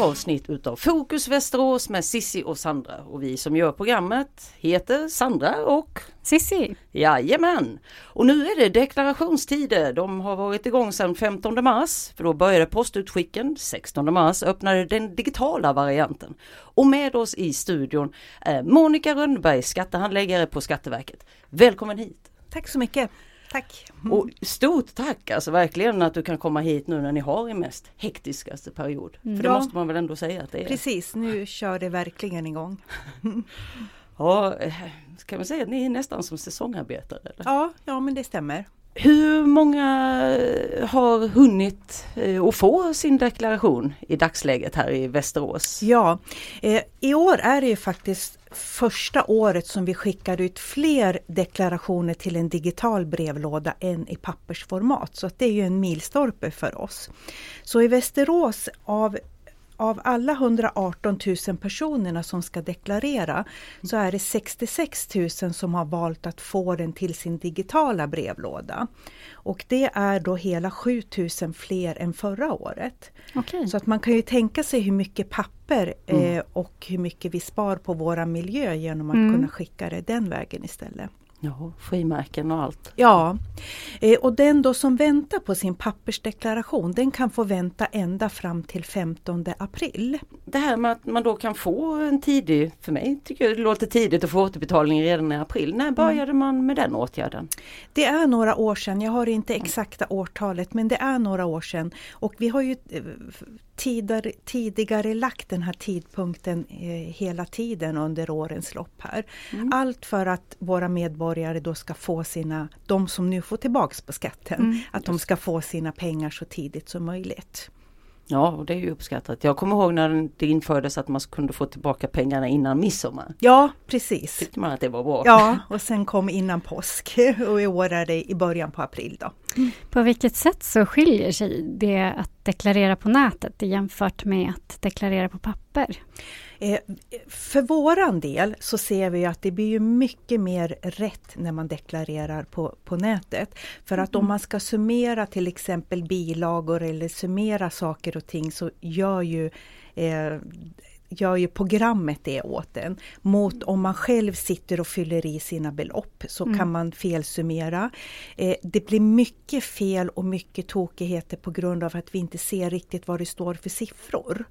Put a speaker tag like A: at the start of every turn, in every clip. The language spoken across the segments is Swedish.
A: avsnitt utav Fokus Västerås med Sissi och Sandra. Och vi som gör programmet heter Sandra och
B: Sissi.
A: Jajamän! Och nu är det deklarationstider. De har varit igång sedan 15 mars. För då började postutskicken. 16 mars öppnade den digitala varianten. Och med oss i studion är Monica Rönnberg, skattehandläggare på Skatteverket. Välkommen hit!
C: Tack så mycket! Tack!
A: Och stort tack alltså verkligen att du kan komma hit nu när ni har er mest hektiskaste period. För det
C: Ja.
A: måste man väl ändå säga att det är.
C: Precis, nu kör det verkligen igång.
A: Ja, eh, kan man säga att ni är nästan som säsongarbetare? Eller?
C: Ja, ja men det stämmer.
A: Hur många eh, har hunnit eh, att få sin deklaration i dagsläget här i Västerås?
C: Ja, i år är det ju faktiskt första året som vi skickar ut fler deklarationer till en digital brevlåda än i pappersformat. Så att det är ju en milstolpe för oss. Så i Västerås av av alla 118 000 personerna som ska deklarera så är det 66 000 som har valt att få den till sin digitala brevlåda. Och det är då hela 7 000 fler än förra året.
B: Okej.
C: Så att man kan ju tänka sig hur mycket papper eh, och hur mycket vi spar på våra miljö genom att
B: Mm.
C: kunna skicka det den vägen istället.
A: Ja, frimärken och allt.
C: Ja, eh, och den då som väntar på sin pappersdeklaration den kan få vänta ända fram till 15 april.
A: Det här med att man då kan få en tidig, för mig tycker jag det låter tidigt att få återbetalning redan i april. När började man med den åtgärden?
C: Det är några år sedan, jag har inte exakta årtalet, men det är några år sedan. Och vi har ju eh, tidigare, tidigare lagt den här tidpunkten eh, hela tiden under årens lopp här. Allt för att våra medborgare då ska få sina, de som nu får tillbaks på skatten,
B: Mm.
C: att de ska få sina pengar så tidigt som möjligt.
A: Ja, och det är ju uppskattat. Jag kommer ihåg när det infördes att man kunde få tillbaka pengarna innan midsommar.
C: Ja, precis.
A: Tyckte man att det var bra.
C: Ja, och sen kom innan påsk och i år är det i början på april då.
B: På vilket sätt så skiljer sig det att deklarera på nätet jämfört med att deklarera på papper?
C: Eh, För våran del så ser vi att det blir ju mycket mer rätt när man deklarerar på, på nätet. För att om man ska summera till exempel bilagor eller summera saker och ting så gör ju eh, gör ju programmet det åt en. Mot om man själv sitter och fyller i sina belopp så
B: Mm.
C: kan man felsummera. Eh, det blir mycket fel och mycket tokigheter på grund av att vi inte ser riktigt vad det står för siffror.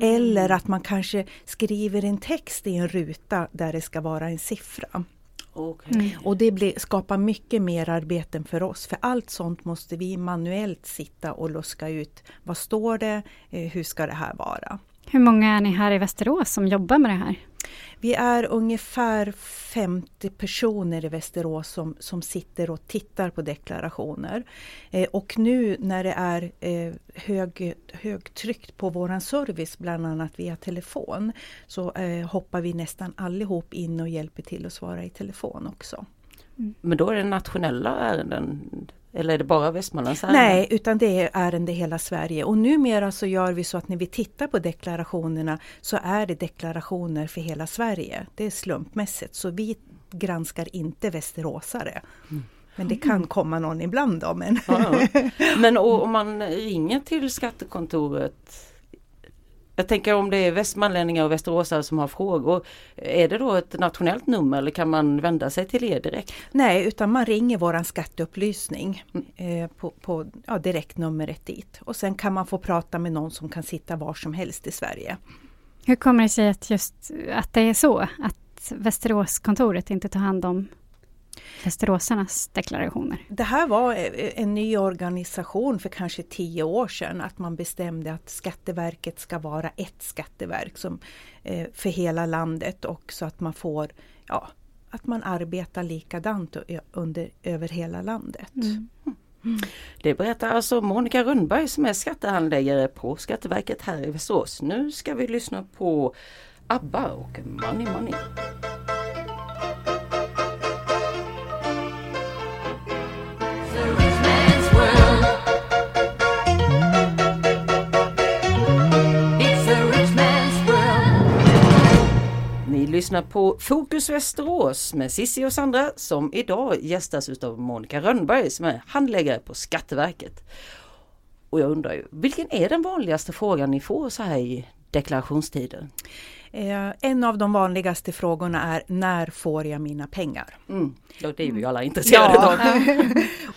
C: Eller att man kanske skriver en text i en ruta där det ska vara en siffra.
A: Okej.
B: Mm.
C: Och det blir, skapar mycket mer arbeten för oss. För allt sånt måste vi manuellt sitta och luska ut. Vad står det? Eh, Hur ska det här vara?
B: Hur många är ni här i Västerås som jobbar med det här?
C: Vi är ungefär 50 personer i Västerås som, som sitter och tittar på deklarationer. Eh, och nu när det är eh, hög, på våran service, bland annat via telefon, så eh, hoppar vi nästan allihop in och hjälper till att svara i telefon också.
A: Men då är det nationella ärenden? Eller är det bara Västmanlands ärenden?
C: Nej, utan det är ärende hela Sverige. Och numera så gör vi så att när vi tittar på deklarationerna så är det deklarationer för hela Sverige. Det är slumpmässigt, så vi granskar inte västeråsare. Men det kan komma någon ibland då. Men
A: Ja, ja. Men och, om man ringer till skattekontoret jag tänker om det är västmanlänningar och västeråsare som har frågor. Är det då ett nationellt nummer eller kan man vända sig till er direkt?
C: Nej, utan man ringer våran skatteupplysning eh, på, på ja, direktnumret dit. Och sen kan man få prata med någon som kan sitta var som helst i Sverige.
B: Hur kommer det sig att just att det är så? Att Västeråskontoret inte tar hand om västeråsarnas deklarationer?
C: Det här var eh, en ny organisation för kanske tio år sedan att man bestämde att Skatteverket ska vara ett skatteverk som, eh, för hela landet och så att man får ja, att man arbetar likadant under, över hela landet.
B: Mm.
A: Det berättar alltså Monica Rönnberg som är skattehandläggare på Skatteverket här i Västerås. Nu ska vi lyssna på ABBA och Money Money. Lyssnar på Fokus Västerås med Sissi och Sandra som idag gästas utav Monica Rönnberg som är handläggare på Skatteverket. Och jag undrar ju, vilken är den vanligaste frågan ni får så här i deklarationstider?
C: Eh, en av de vanligaste frågorna är när får jag mina pengar?
A: Mm. Ja, det är vi alla intresserade
C: Ja.
A: av.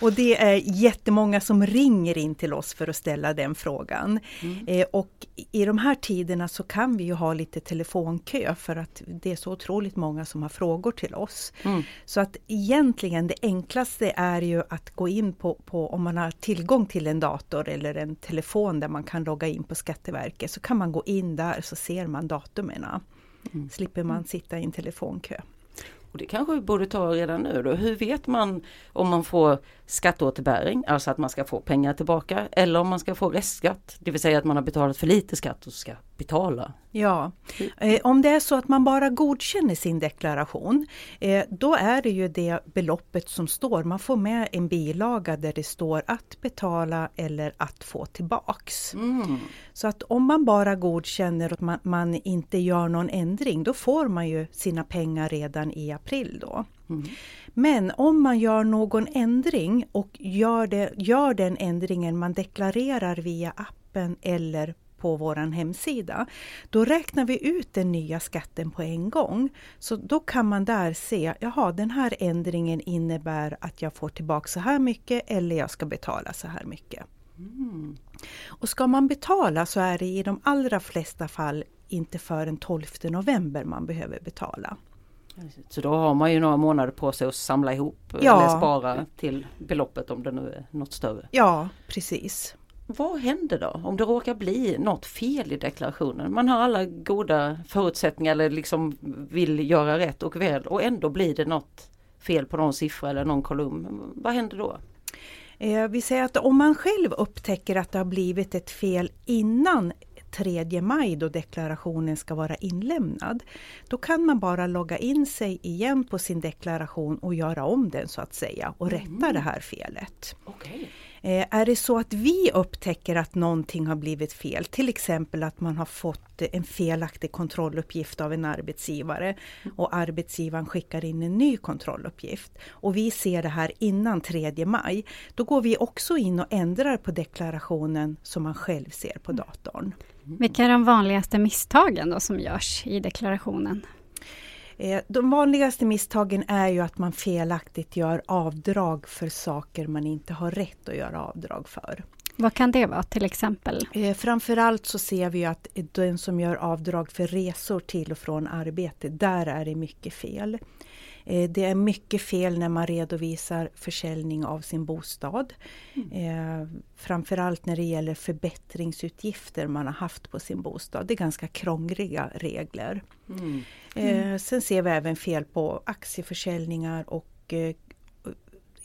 C: och det är jättemånga som ringer in till oss för att ställa den frågan. Eh, och i de här tiderna så kan vi ju ha lite telefonkö för att det är så otroligt många som har frågor till oss.
A: Mm.
C: Så att egentligen det enklaste är ju att gå in på, på om man har tillgång till en dator eller en telefon där man kan logga in på Skatteverket så kan man gå in där så ser man datumen. Slipper man sitta i en telefonkö.
A: Och det kanske vi borde ta redan nu då. Hur vet man om man får skatteåterbäring, alltså att man ska få pengar tillbaka, eller om man ska få restskatt, det vill säga att man har betalat för lite skatt och ska betala.
C: Ja, eh, om det är så att man bara godkänner sin deklaration, eh, då är det ju det beloppet som står. Man får med en bilaga där det står att betala eller att få tillbaks.
A: Mm.
C: Så att om man bara godkänner och man, man inte gör någon ändring, då får man ju sina pengar redan i april då.
A: Mm.
C: Men om man gör någon ändring och gör, det, gör den ändringen man deklarerar via appen eller på vår hemsida, då räknar vi ut den nya skatten på en gång. Så då kan man där se, jaha den här ändringen innebär att jag får tillbaka så här mycket eller jag ska betala så här mycket.
A: Mm.
C: Och ska man betala så är det i de allra flesta fall inte förrän 12 november man behöver betala.
A: Så då har man ju några månader på sig att samla ihop
C: Ja.
A: eller spara till beloppet om det nu är något större.
C: Ja, precis.
A: Vad händer då om det råkar bli något fel i deklarationen? Man har alla goda förutsättningar eller liksom vill göra rätt och väl och ändå blir det något fel på någon siffra eller någon kolumn. Vad händer då?
C: Eh, vi säger att om man själv upptäcker att det har blivit ett fel innan 3 maj då deklarationen ska vara inlämnad. Då kan man bara logga in sig igen på sin deklaration och göra om den så att säga och rätta det här felet.
A: Okej.
C: Eh, är det så att vi upptäcker att någonting har blivit fel, till exempel att man har fått en felaktig kontrolluppgift av en arbetsgivare och arbetsgivaren skickar in en ny kontrolluppgift och vi ser det här innan 3 maj, då går vi också in och ändrar på deklarationen som man själv ser på datorn.
B: Vilka är de vanligaste misstagen då som görs i deklarationen?
C: Eh, De vanligaste misstagen är ju att man felaktigt gör avdrag för saker man inte har rätt att göra avdrag för.
B: Vad kan det vara till exempel?
C: Eh, Framförallt så ser vi att den som gör avdrag för resor till och från arbete, där är det mycket fel. Eh, Det är mycket fel när man redovisar försäljning av sin bostad. Eh, Framförallt när det gäller förbättringsutgifter man har haft på sin bostad. Det är ganska krångliga regler.
A: Mm.
C: Eh, sen ser vi även fel på aktieförsäljningar och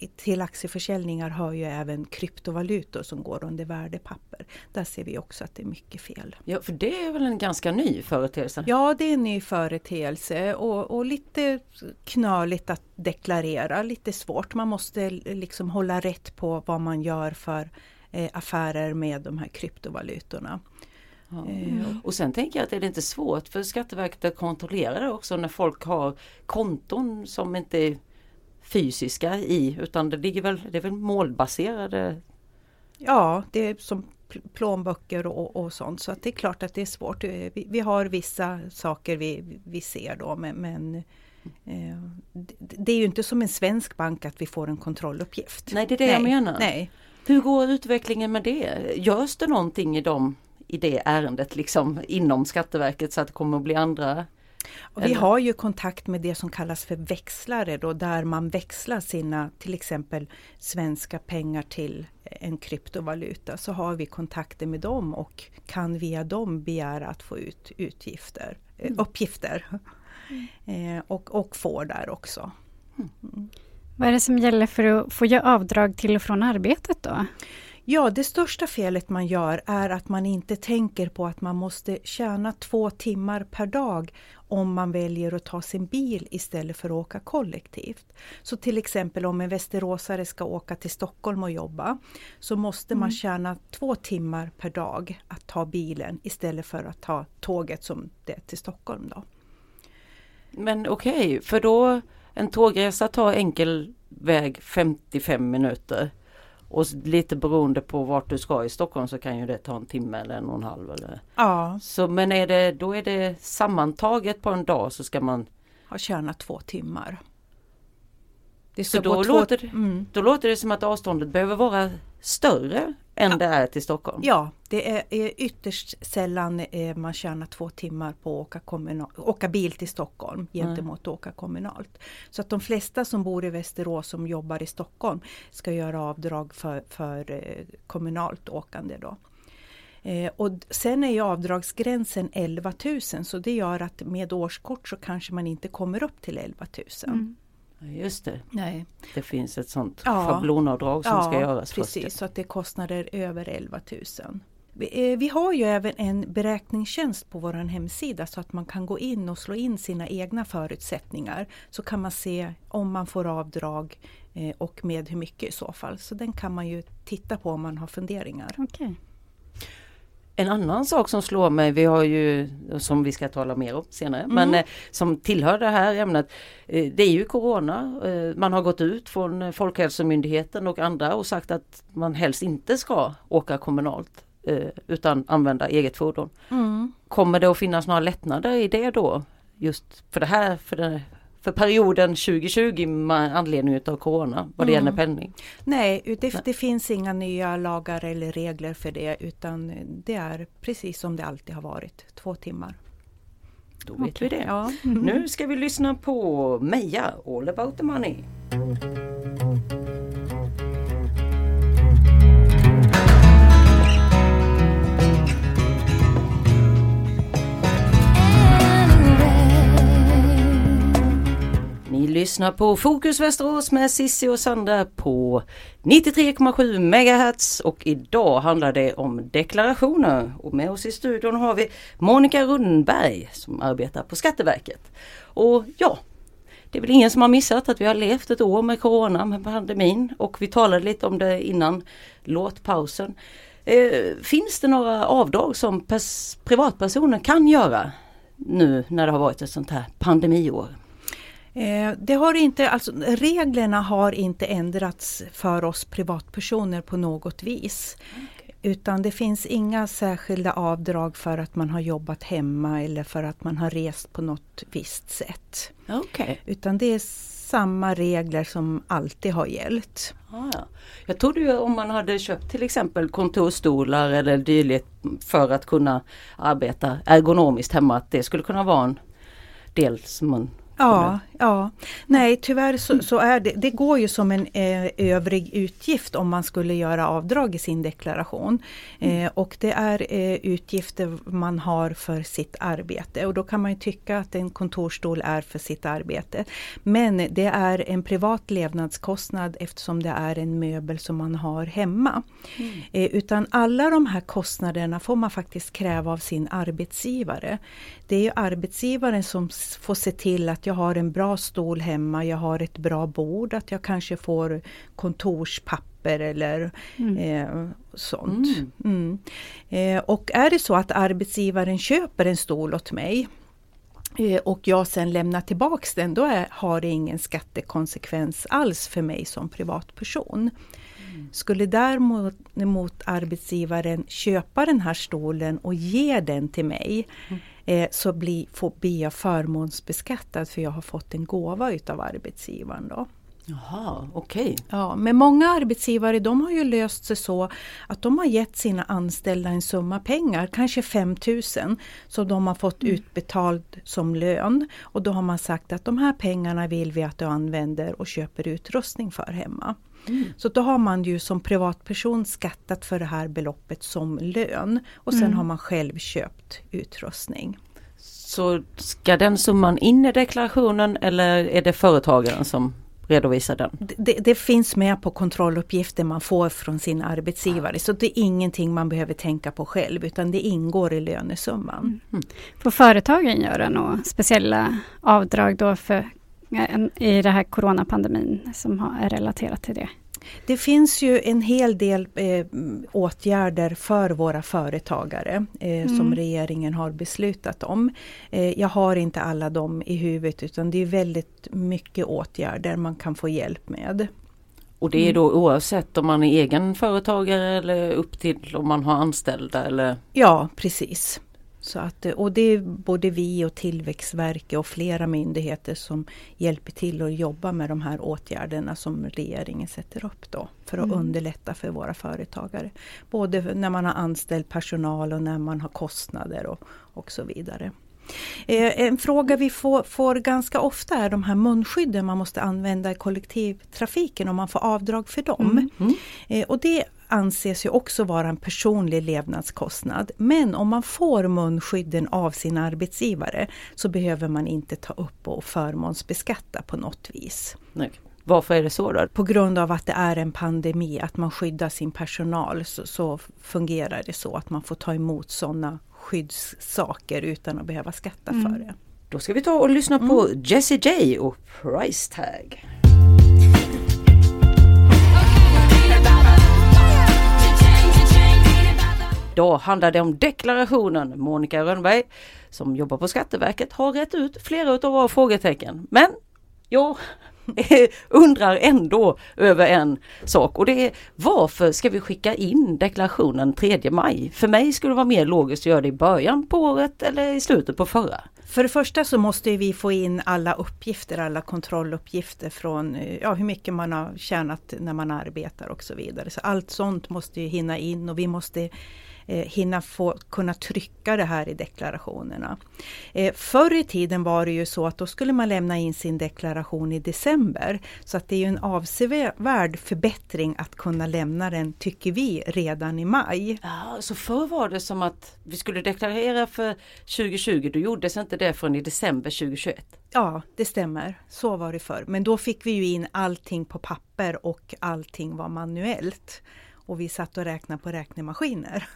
C: till aktieförsäljningar hör ju även kryptovalutor som går under värdepapper. Där ser vi också att det är mycket fel.
A: Ja, för det är väl en ganska ny företeelse?
C: Ja, det är en ny företeelse och, och lite knöligt att deklarera, lite svårt. Man måste liksom hålla rätt på vad man gör för eh, affärer med de här kryptovalutorna.
A: Ja.
C: Eh,
A: Och sen tänker jag att är det inte svårt för Skatteverket att kontrollera det också när folk har konton som inte fysiska i utan det ligger väl, det är väl målbaserade
C: Ja, det är som pl- plånböcker och, och sånt så att det är klart att det är svårt. Eh, Vi, vi har vissa saker vi, vi ser då men, men eh, det, är ju inte som en svensk bank att vi får en kontrolluppgift.
A: Nej det är det jag menar.
C: Nej.
A: Hur går utvecklingen med det? Görs det någonting i, dem, i det ärendet liksom inom Skatteverket så att det kommer att bli andra?
C: Och vi har ju kontakt med det som kallas för växlare då, där man växlar sina till exempel svenska pengar till en kryptovaluta. Så har vi kontakter med dem och kan via dem begära att få ut utgifter, eh, uppgifter. Eh, och, och får där också.
B: Vad är det som gäller för att få göra avdrag till och från arbetet då?
C: Ja, det största felet man gör är att man inte tänker på att man måste tjäna två timmar per dag om man väljer att ta sin bil istället för att åka kollektivt. Så till exempel om en västeråsare ska åka till Stockholm och jobba så måste man tjäna två timmar per dag att ta bilen istället för att ta tåget som det är till Stockholm. Då.
A: Men okej, för då en tågresa tar enkel väg 55 minuter Och lite beroende på vart du ska i Stockholm så kan ju det ta en timme eller en och en halv. Eller.
C: Ja.
A: Så, men är det, då är det sammantaget på en dag så ska man
C: ha tjänat två timmar.
A: Det så då, två... låter, mm. då låter det som att avståndet behöver vara större än det är till Stockholm?
C: Ja, det är, är ytterst sällan eh, man tjänar två timmar på att åka, kommunal, åka bil till Stockholm gentemot att åka kommunalt. Så att de flesta som bor i Västerås som jobbar i Stockholm ska göra avdrag för, för eh, kommunalt åkande. Då. Eh, och sen är avdragsgränsen 11 000 så det gör att med årskort så kanske man inte kommer upp till 11 000. Mm.
A: Just det.
C: Nej.
A: Det finns ett sånt ja. schablonavdrag som
C: ja,
A: ska göras.
C: Precis, först. så att det är kostnader över 11 000. Vi, eh, vi har ju även en beräkningstjänst på vår hemsida så att man kan gå in och slå in sina egna förutsättningar. Så kan man se om man får avdrag eh, och med hur mycket i så fall. Så den kan man ju titta på om man har funderingar.
B: Okay.
A: En annan sak som slår mig, vi har ju, som vi ska tala mer om senare, mm. men eh, som tillhör det här ämnet, eh, det är ju Corona. Eh, man har gått ut från Folkhälsomyndigheten och andra och sagt att man helst inte ska åka kommunalt utan använda eget fordon. Mm. Kommer det att finnas några lättnader i det då? Just för det här, för det för perioden 2020 med anledning av Corona vad det mm. gäller pendling?
C: Nej, det, Nej. det finns inga nya lagar eller regler för det utan det är precis som det alltid har varit, två timmar.
A: Då vet okay. vi det. Ja. Nu ska vi lyssna på Meja, All about the money. Lyssnar på Fokus Västerås med Sissi och Sandra på 93,7 MHz och idag handlar det om deklarationer. Och med oss i studion har vi Monica Rundberg som arbetar på Skatteverket. Och ja, det är väl ingen som har missat att vi har levt ett år med Corona, med pandemin och vi talade lite om det innan låtpausen. Eh, finns det några avdrag som privatpersoner kan göra nu när det har varit ett sånt här pandemiår?
C: Eh, det har inte, alltså, reglerna har inte ändrats för oss privatpersoner på något vis. Okay. Utan det finns inga särskilda avdrag för att man har jobbat hemma eller för att man har rest på något visst sätt.
A: Okay.
C: Utan det är samma regler som alltid har gällt.
A: Ah, ja. Jag trodde ju om man hade köpt till exempel kontorstolar eller dylikt för att kunna arbeta ergonomiskt hemma att det skulle kunna vara en del som man
C: Ja, ja. Nej tyvärr så, så, är det, det går ju som en eh, övrig utgift om man skulle göra avdrag i sin deklaration. Mm. Eh, och det är eh, utgifter man har för sitt arbete och då kan man ju tycka att en kontorstol är för sitt arbete. Men det är en privat levnadskostnad eftersom det är en möbel som man har hemma. Mm. Eh, utan alla de här kostnaderna får man faktiskt kräva av sin arbetsgivare. Det är arbetsgivaren som får se till att jag har en bra stol hemma, jag har ett bra bord, att jag kanske får kontorspapper eller mm. eh, sånt. Mm. Mm. Eh, och är det så att arbetsgivaren köper en stol åt mig eh, och jag sen lämnar tillbaks den, då är, har det ingen skattekonsekvens alls för mig som privatperson. Mm. Skulle däremot arbetsgivaren köpa den här stolen och ge den till mig mm eh, så blir, får, blir jag förmånsbeskattad för jag har fått en gåva utav arbetsgivaren. Då.
A: Jaha, okej. Okay.
C: Ja, men många arbetsgivare de har ju löst sig så att de har gett sina anställda en summa pengar, kanske 5000 som de har fått mm. utbetald som lön. Och då har man sagt att de här pengarna vill vi att du använder och köper utrustning för hemma. Mm. Så då har man ju som privatperson skattat för det här beloppet som lön och sen mm. har man själv köpt utrustning.
A: Så ska den summan in i deklarationen eller är det företagaren som redovisar den?
C: Det, det, finns med på kontrolluppgifter man får från sin arbetsgivare så det är ingenting man behöver tänka på själv utan det ingår i lönesumman. Mm.
B: mm. Får företagen göra några speciella avdrag då för i den här coronapandemin som är relaterat till det?
C: Det finns ju en hel del eh, åtgärder för våra företagare eh, mm. som regeringen har beslutat om. Eh, jag har inte alla dem i huvudet utan det är väldigt mycket åtgärder man kan få hjälp med.
A: Och det är då oavsett om man är egen företagare eller upp till om man har anställda eller?
C: Ja precis. Så att, och det är både vi och Tillväxtverket och flera myndigheter som hjälper till att jobba med de här åtgärderna som regeringen sätter upp då för att mm. underlätta för våra företagare. Både när man har anställd personal och när man har kostnader och, och så vidare. Eh, en fråga vi får, får, ganska ofta är de här munskydden man måste använda i kollektivtrafiken om man får avdrag för dem. Mm. Mm. Eh, och det anses ju också vara en personlig levnadskostnad. Men om man får munskydden av sin arbetsgivare så behöver man inte ta upp och förmånsbeskatta på något vis.
A: Nej. Varför är det så då?
C: På grund av att det är en pandemi, att man skyddar sin personal så, så fungerar det så att man får ta emot sådana skyddssaker utan att behöva skatta mm. för det.
A: Då ska vi ta och lyssna mm. på Jessie J och Price Tag. Idag handlar det om deklarationen. Monica Rönnberg som jobbar på Skatteverket har rätt ut flera av våra frågetecken. Men jag undrar ändå över en sak och det är varför ska vi skicka in deklarationen 3 maj? För mig skulle det vara mer logiskt att göra det i början på året eller i slutet på förra.
C: För det första så måste vi få in alla uppgifter, alla kontrolluppgifter från ja, hur mycket man har tjänat när man arbetar och så vidare. Så allt sånt måste ju hinna in och vi måste eh, hinna få kunna trycka det här i deklarationerna. Eh, förr i tiden var det ju så att då skulle man lämna in sin deklaration i december. Så att det är ju en avsevärd förbättring att kunna lämna den, tycker vi, redan i maj.
A: Ja, så förr var det som att vi skulle deklarera för 2020, då gjordes inte det förrän i december 2021.
C: Ja, det stämmer. Så var det förr. Men då fick vi ju in allting på papper och allting var manuellt och vi satt och räknade på räknemaskiner.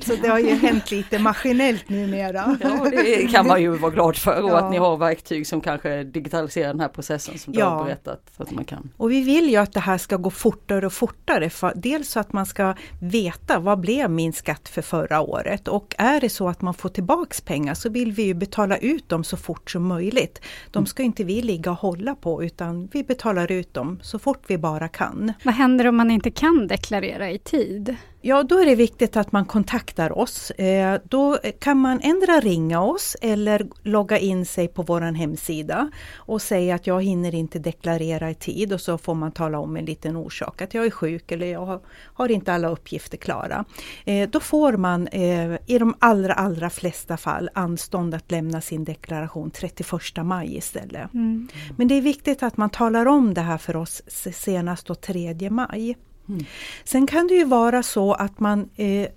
C: så det har ju hänt lite maskinellt numera.
A: ja, det kan man ju vara glad för och ja. att ni har verktyg som kanske digitaliserar den här processen som du ja. har berättat. Så att man kan.
C: Och vi vill ju att det här ska gå fortare och fortare. För, dels så att man ska veta vad blev min skatt för förra året och är det så att man får tillbaks pengar så vill vi ju betala ut dem så fort som möjligt. De ska inte vi ligga och hålla på utan vi betalar ut dem så fort vi bara kan.
B: Vad händer om man inte kan det? Deklarera i tid?
C: Ja, då är det viktigt att man kontaktar oss. Eh, då kan man ändra ringa oss eller logga in sig på vår hemsida och säga att jag hinner inte deklarera i tid och så får man tala om en liten orsak, att jag är sjuk eller jag har, inte alla uppgifter klara. Eh, då får man eh, i de allra, allra flesta fall anstånd att lämna sin deklaration 31 maj istället. Mm. Men det är viktigt att man talar om det här för oss senast då 3 maj. Mm. Sen kan det ju vara så att man eh,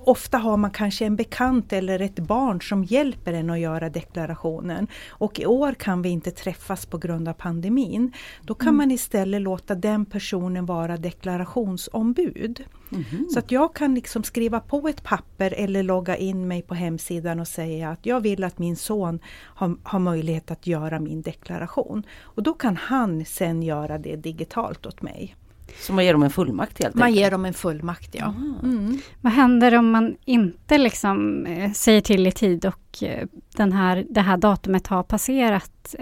C: Ofta har man kanske en bekant eller ett barn som hjälper en att göra deklarationen. Och i år kan vi inte träffas på grund av pandemin. Då kan mm. man istället låta den personen vara deklarationsombud. Mm. Så att jag kan liksom skriva på ett papper eller logga in mig på hemsidan och säga att jag vill att min son har, har möjlighet att göra min deklaration. Och då kan han sen göra det digitalt åt mig.
A: Så man ger dem en fullmakt helt
C: Man enkelt? ger dem en fullmakt, ja. Mm.
B: Vad händer om man inte liksom eh, säger till i tid och eh, den här, det här datumet har passerat?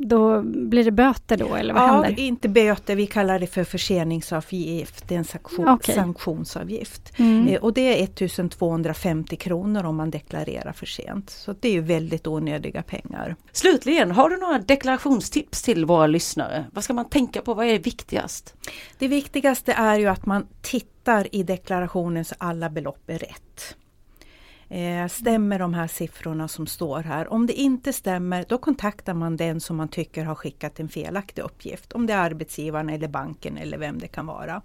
B: Då blir det böter då eller vad
C: ja,
B: händer?
C: inte böter, vi kallar det för förseningsavgift, det är en sanktion, okay. sanktionsavgift. Mm. Eh, och det är 1250 kronor om man deklarerar för sent. Så det är ju väldigt onödiga pengar.
A: Slutligen, har du några deklarationstips till våra lyssnare? Vad ska man tänka på, vad är viktigast?
C: Det viktigaste är ju att man tittar i deklarationen så alla belopp är rätt. Eh, stämmer de här siffrorna som står här? Om det inte stämmer, då kontaktar man den som man tycker har skickat en felaktig uppgift. Om det är arbetsgivaren eller banken eller vem det kan vara.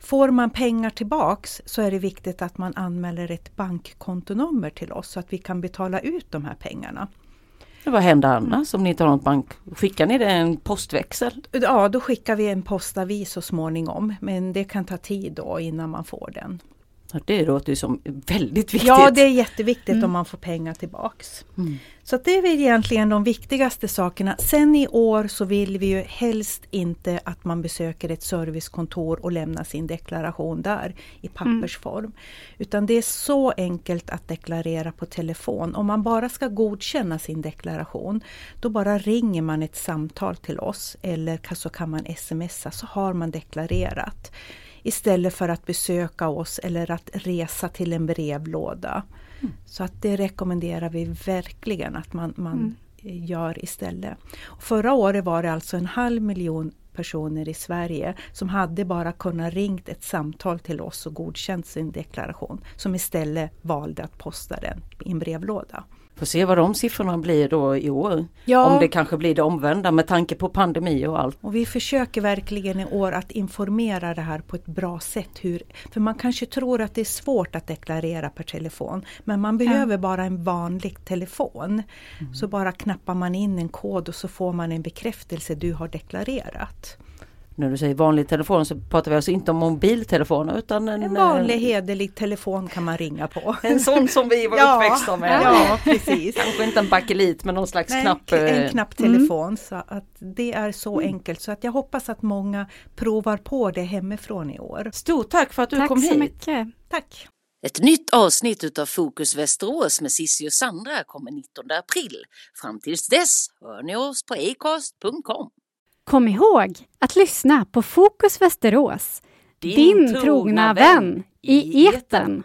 C: Får man pengar tillbaks så är det viktigt att man anmäler ett bankkontonummer till oss så att vi kan betala ut de här pengarna.
A: Vad händer annars om ni inte har något bank? Skickar ni det en postväxel?
C: Ja, då skickar vi en postavi så småningom men det kan ta tid då innan man får den.
A: Det låter ju som väldigt viktigt.
C: Ja, det är jätteviktigt
B: Mm.
C: om man får pengar tillbaks.
A: Mm.
C: Så det är väl egentligen de viktigaste sakerna. Sen i år så vill vi ju helst inte att man besöker ett servicekontor och lämnar sin deklaration där i pappersform. Utan det är så enkelt att deklarera på telefon. Om man bara ska godkänna sin deklaration, då bara ringer man ett samtal till oss eller så kan man smsa så har man deklarerat. Istället för att besöka oss eller att resa till en brevlåda. Så att det rekommenderar vi verkligen att man, man gör istället. Förra året var det alltså en halv miljon personer i Sverige som hade bara kunnat ringt ett samtal till oss och godkänt sin deklaration. Som istället valde att posta den i en brevlåda.
A: Får se vad de siffrorna blir då i år.
C: Ja.
A: Om det kanske blir det omvända med tanke på pandemi och allt.
C: Och vi försöker verkligen i år att informera det här på ett bra sätt. Hur, för man kanske tror att det är svårt att deklarera per telefon. Men man behöver bara en vanlig telefon. Så bara knappar man in en kod och så får man en bekräftelse du har deklarerat.
A: När du säger vanlig telefon så pratar vi alltså inte om mobiltelefoner utan en,
C: En vanlig
A: eh,
C: hederlig telefon kan man ringa på.
A: en sån som vi var
C: Ja,
A: uppväxta med.
C: Ja, precis.
A: Kanske inte en bakelit men någon slags
C: Nej,
A: knapp.
C: en
A: eh,
C: knapptelefon. Så att det är så enkelt. Så att jag hoppas att många provar på det hemifrån i år.
A: Stort tack för att du
B: Tack
A: kom
B: så
A: hit.
B: mycket.
C: Tack!
D: Ett nytt avsnitt utav Fokus Västerås med Cissi och Sandra kommer 19 april. Fram tills dess hör ni oss på acast.com.
B: Kom ihåg att lyssna på Fokus Västerås, din, trogna vän i etern.